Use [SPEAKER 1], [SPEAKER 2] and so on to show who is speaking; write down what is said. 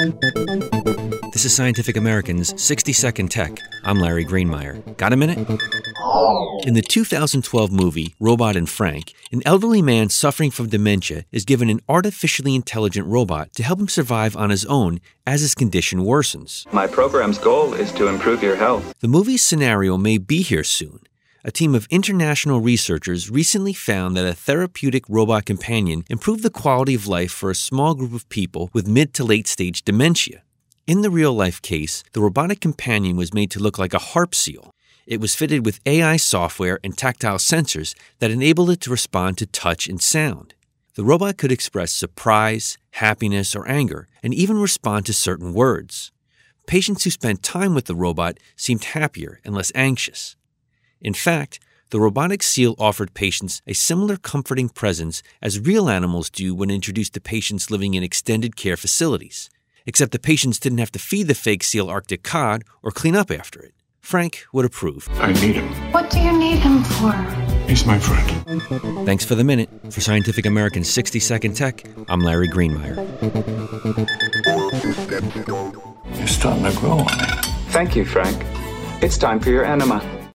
[SPEAKER 1] This is Scientific American's 60 Second Tech. I'm Larry Greenemeier. Got a minute? In the 2012 movie Robot and Frank, an elderly man suffering from dementia is given an artificially intelligent robot to help him survive on his own as his condition worsens.
[SPEAKER 2] My program's goal is to improve your health.
[SPEAKER 1] The movie's scenario may be here soon. A team of international researchers recently found that a therapeutic robot companion improved the quality of life for a small group of people with mid to late stage dementia. In the real life case, the robotic companion was made to look like a harp seal. It was fitted with AI software and tactile sensors that enabled it to respond to touch and sound. The robot could express surprise, happiness, or anger, and even respond to certain words. Patients who spent time with the robot seemed happier and less anxious. In fact, the robotic seal offered patients a similar comforting presence as real animals do when introduced to patients living in extended care facilities, except the patients didn't have to feed the fake seal Arctic cod or clean up after it. Frank would approve.
[SPEAKER 3] I need him.
[SPEAKER 4] What do you need him for?
[SPEAKER 3] He's my friend.
[SPEAKER 1] Thanks for the minute. For Scientific American's 60 Second Tech, I'm Larry Greenemeier.
[SPEAKER 3] You're starting to grow on me.
[SPEAKER 2] Thank you, Frank. It's time for your enema.